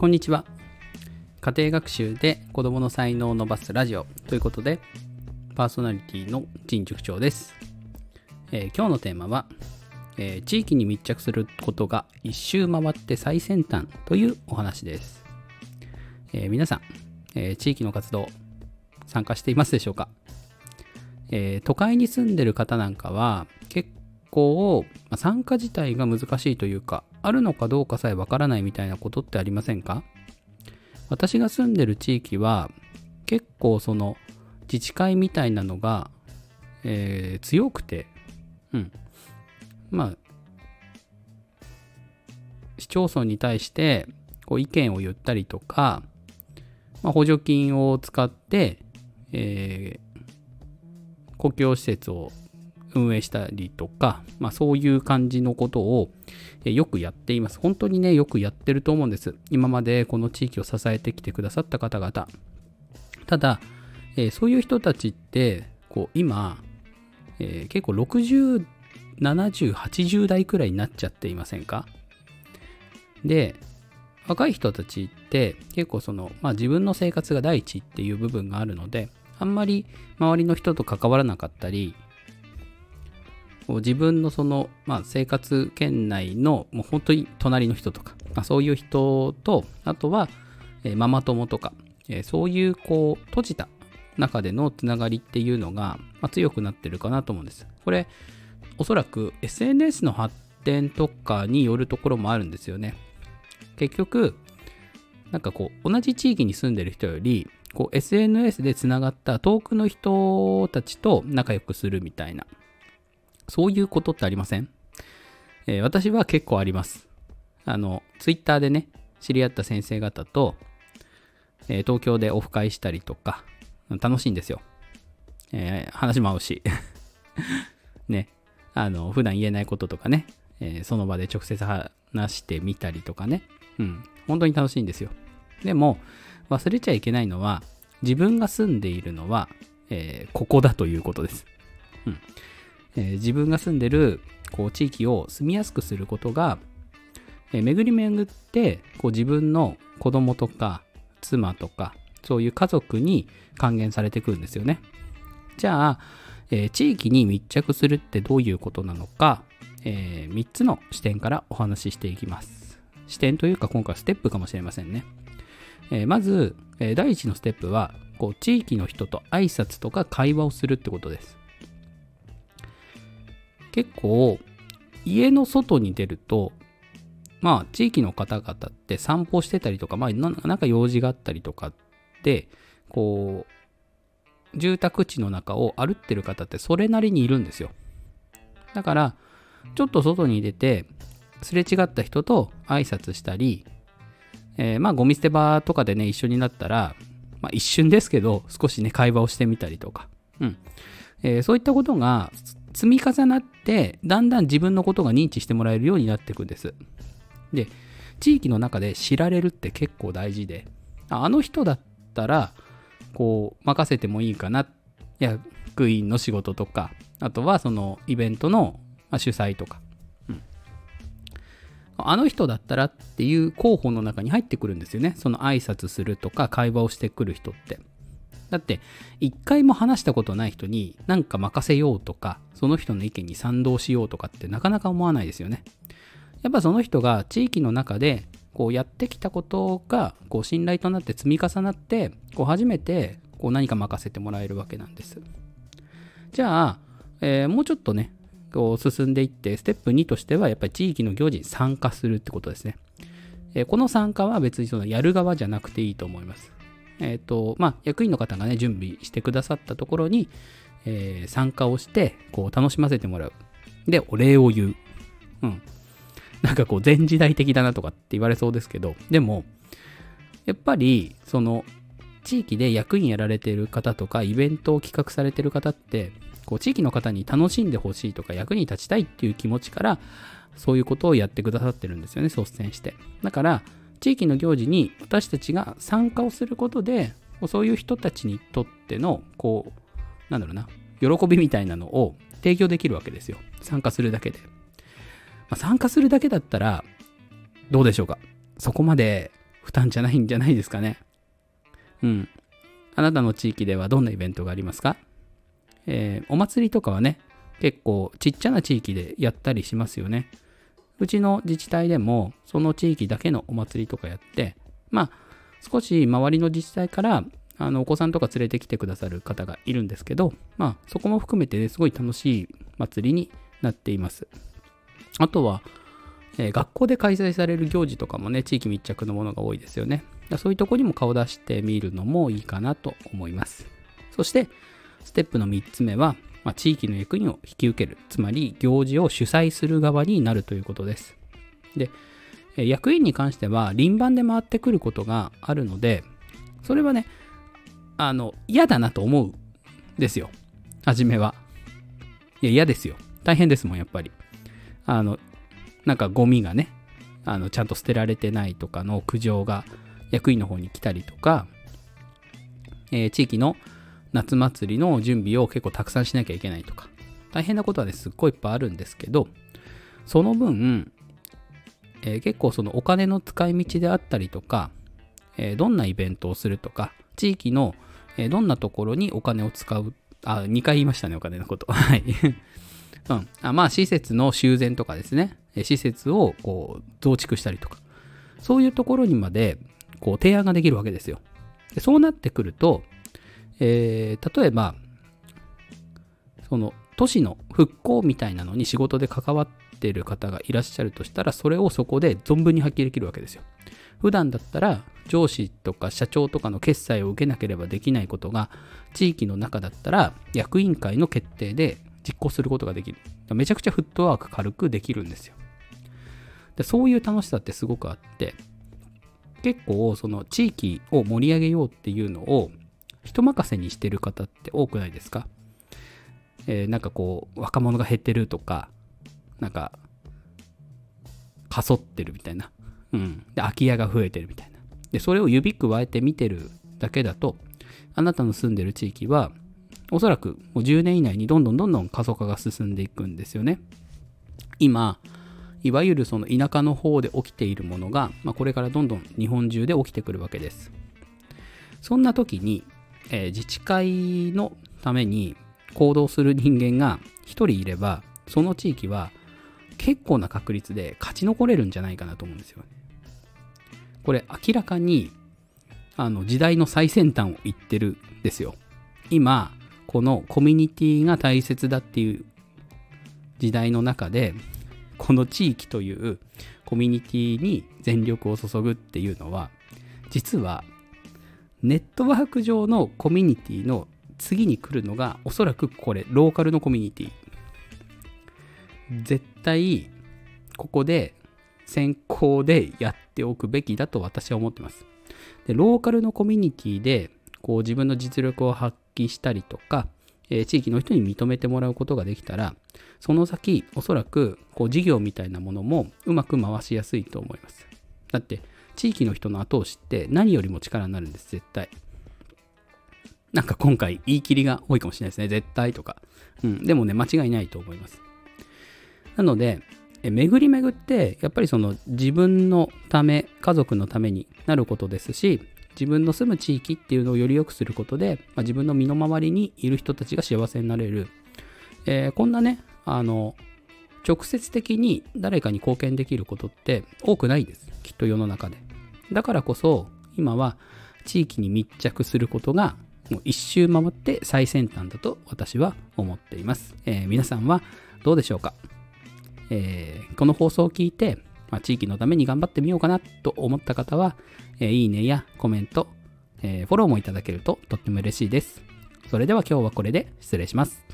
こんにちは。家庭学習で子供の才能を伸ばすラジオということで、パーソナリティの陳塾長です。えー今日のテーマは、えー地域に密着することが一周回って最先端というお話です。えー皆さん、え地域の活動参加していますでしょうか、え都会に住んでる方なんかは結構、ま参加自体が難しいというかあるのかどうかさえわからないみたいなことってありませんか？私が住んでる地域は結構その自治会みたいなのが、えー強くてうん。まあ市町村に対してこう意見を言ったりとか、まあ、補助金を使って、えー公共施設を運営したりとか、まあ、そういう感じのことをよくやっています。本当にね、よくやってると思うんです。今までこの地域を支えてきてくださった方々。ただ、えーそういう人たちって、こう今、えー結構60、70、80代くらいになっちゃっていませんか？で、若い人たちって結構その、まあ、自分の生活が第一っていう部分があるので、あんまり周りの人と関わらなかったり、自分のその、まあ、生活圏内のもう本当に隣の人とか、まあ、そういう人とあとは、えーママ友とか、えーそういうこう閉じた中でのつながりっていうのが、まあ、強くなってるかなと思うんです。これおそらく SNS の発展とかによるところもあるんですよね。結局なんかこう同じ地域に住んでる人よりこう SNS でつながった遠くの人たちと仲良くするみたいな。そういうことってありません、えー私は結構あります。あの、ツイッターでね、知り合った先生方と、えー東京でオフ会したりとか、楽しいんですよ。えー話も合うし。ね、あの、普段言えないこととかね、えその場で直接話してみたりとかね、うん、本当に楽しいんですよ。でも、忘れちゃいけないのは、自分が住んでいるのは、えここだということです。うんえー自分が住んでるこう地域を住みやすくすることが、えー巡り巡ってこう自分の子供とか妻とかそういう家族に還元されてくるんですよね。じゃあ、えー地域に密着するってどういうことなのか、え3つの視点からお話ししていきます。視点というか今回はステップかもしれませんね。えーまず、え第一のステップはこう地域の人と挨拶とか会話をするってことです。結構家の外に出るとまあ地域の方々って散歩してたりとかまあなんか用事があったりとかでこう住宅地の中を歩ってる方ってそれなりにいるんですよ。だからちょっと外に出てすれ違った人と挨拶したり、えーまあゴミ捨て場とかでね一緒になったら、まあ、一瞬ですけど少しね会話をしてみたりとか。うん。えーそういったことが積み重なってだんだん自分のことが認知してもらえるようになっていくんです。で地域の中で知られるって結構大事であの人だったらこう任せてもいいかな。役員の仕事とかあとはそのイベントの主催とか、うん。あの人だったらっていう候補の中に入ってくるんですよね。その挨拶するとか会話をしてくる人って。だって一回も話したことない人に何か任せようとかその人の意見に賛同しようとかってなかなか思わないですよね。やっぱその人が地域の中でこうやってきたことがこう信頼となって積み重なってこう初めてこう何か任せてもらえるわけなんです。じゃあ、えーもうちょっとねこう進んでいってステップ2としてはやっぱり地域の行事に参加するってことですね、えーこの参加は別にそのやる側じゃなくていいと思います。えっ、と、まあ、役員の方がね、準備してくださったところに、えー参加をして、こう、楽しませてもらう。で、お礼を言う。うん。なんかこう、前時代的だなとかって言われそうですけど、でも、やっぱり、その、地域で役員やられてる方とか、イベントを企画されてる方って、こう、地域の方に楽しんでほしいとか、役に立ちたいっていう気持ちから、そういうことをやってくださってるんですよね、率先して。だから、地域の行事に私たちが参加をすることで、そういう人たちにとっての、こう、なんだろうな、喜びみたいなのを提供できるわけですよ。参加するだけで。まあ、参加するだけだったら、どうでしょうか。そこまで負担じゃないんじゃないですかね。うん。あなたの地域ではどんなイベントがありますか？えー、お祭りとかはね、結構ちっちゃな地域でやったりしますよね。うちの自治体でもその地域だけのお祭りとかやって、まあ少し周りの自治体からあのお子さんとか連れてきてくださる方がいるんですけど、まあそこも含めて、ね、すごい楽しい祭りになっています。あとは、えー、学校で開催される行事とかもね、地域密着のものが多いですよね。そういうとこにも顔出してみるのもいいかなと思います。そして、ステップの3つ目は、まあ、地域の役員を引き受ける。つまり、行事を主催する側になるということです。で、役員に関しては、輪番で回ってくることがあるので、それはね、あの、嫌だなと思うんですよ。初めは。いや、嫌ですよ。大変ですもん、やっぱり。あの、なんかゴミがね、あの、ちゃんと捨てられてないとかの苦情が役員の方に来たりとか、えー、地域の夏祭りの準備を結構たくさんしなきゃいけないとか、大変なことはね、すっごいいっぱいあるんですけど、その分、えー、結構そのお金の使い道であったりとか、えー、どんなイベントをするとか、地域の、えー、どんなところにお金を使う、あ、2回言いましたね、お金のこと。はい。うん。あまあ、施設の修繕とかですね、施設をこう増築したりとか、そういうところにまでこう提案ができるわけですよ。でそうなってくると、えー、例えば、その都市の復興みたいなのに仕事で関わってる方がいらっしゃるとしたら、それをそこで存分に発揮できるわけですよ。普段だったら上司とか社長とかの決済を受けなければできないことが、地域の中だったら役員会の決定で実行することができる。めちゃくちゃフットワーク軽くできるんですよ。でそういう楽しさってすごくあって、結構その地域を盛り上げようっていうのを人任せにしてる方って多くないですか？えー、なんかこう若者が減ってるとかなんかかそってるみたいな、うん、で空き家が増えてるみたいな。でそれを指くわえて見てるだけだとあなたの住んでる地域はおそらくもう10年以内にどんどんどんどん過疎化が進んでいくんですよね。今いわゆるその田舎の方で起きているものが、まあ、これからどんどん日本中で起きてくるわけです。そんな時に、えー、自治会のために行動する人間が1人いれば、その地域は結構な確率で勝ち残れるんじゃないかなと思うんですよね。これ明らかにあの時代の最先端を言ってるんですよ。今、このコミュニティが大切だっていう時代の中でこの地域というコミュニティに全力を注ぐっていうのは実はネットワーク上のコミュニティの次に来るのがおそらくこれローカルのコミュニティ絶対ここで先行でやっておくべきだと私は思ってますでローカルのコミュニティでこう自分の実力を発揮したりとかえ地域の人に認めてもらうことができたら、その先、おそらく、こう、事業みたいなものもうまく回しやすいと思います。だって、地域の人の後押しって何よりも力になるんです、絶対。なんか今回言い切りが多いかもしれないですね。絶対とか。うん。でもね、間違いないと思います。なので、え巡り巡って、やっぱりその自分のため、家族のためになることですし、自分の住む地域っていうのをより良くすることで、まあ、自分の身の回りにいる人たちが幸せになれる、えー、こんなねあの直接的に誰かに貢献できることって多くないです。きっと世の中で。だからこそ、今は地域に密着することがもう一周回って最先端だと私は思っています。えー、皆さんはどうでしょうか、えー、この放送を聞いて、まあ、地域のために頑張ってみようかなと思った方は、えー、いいねやコメント、えー、フォローもいただけるととっても嬉しいです。それでは今日はこれで失礼します。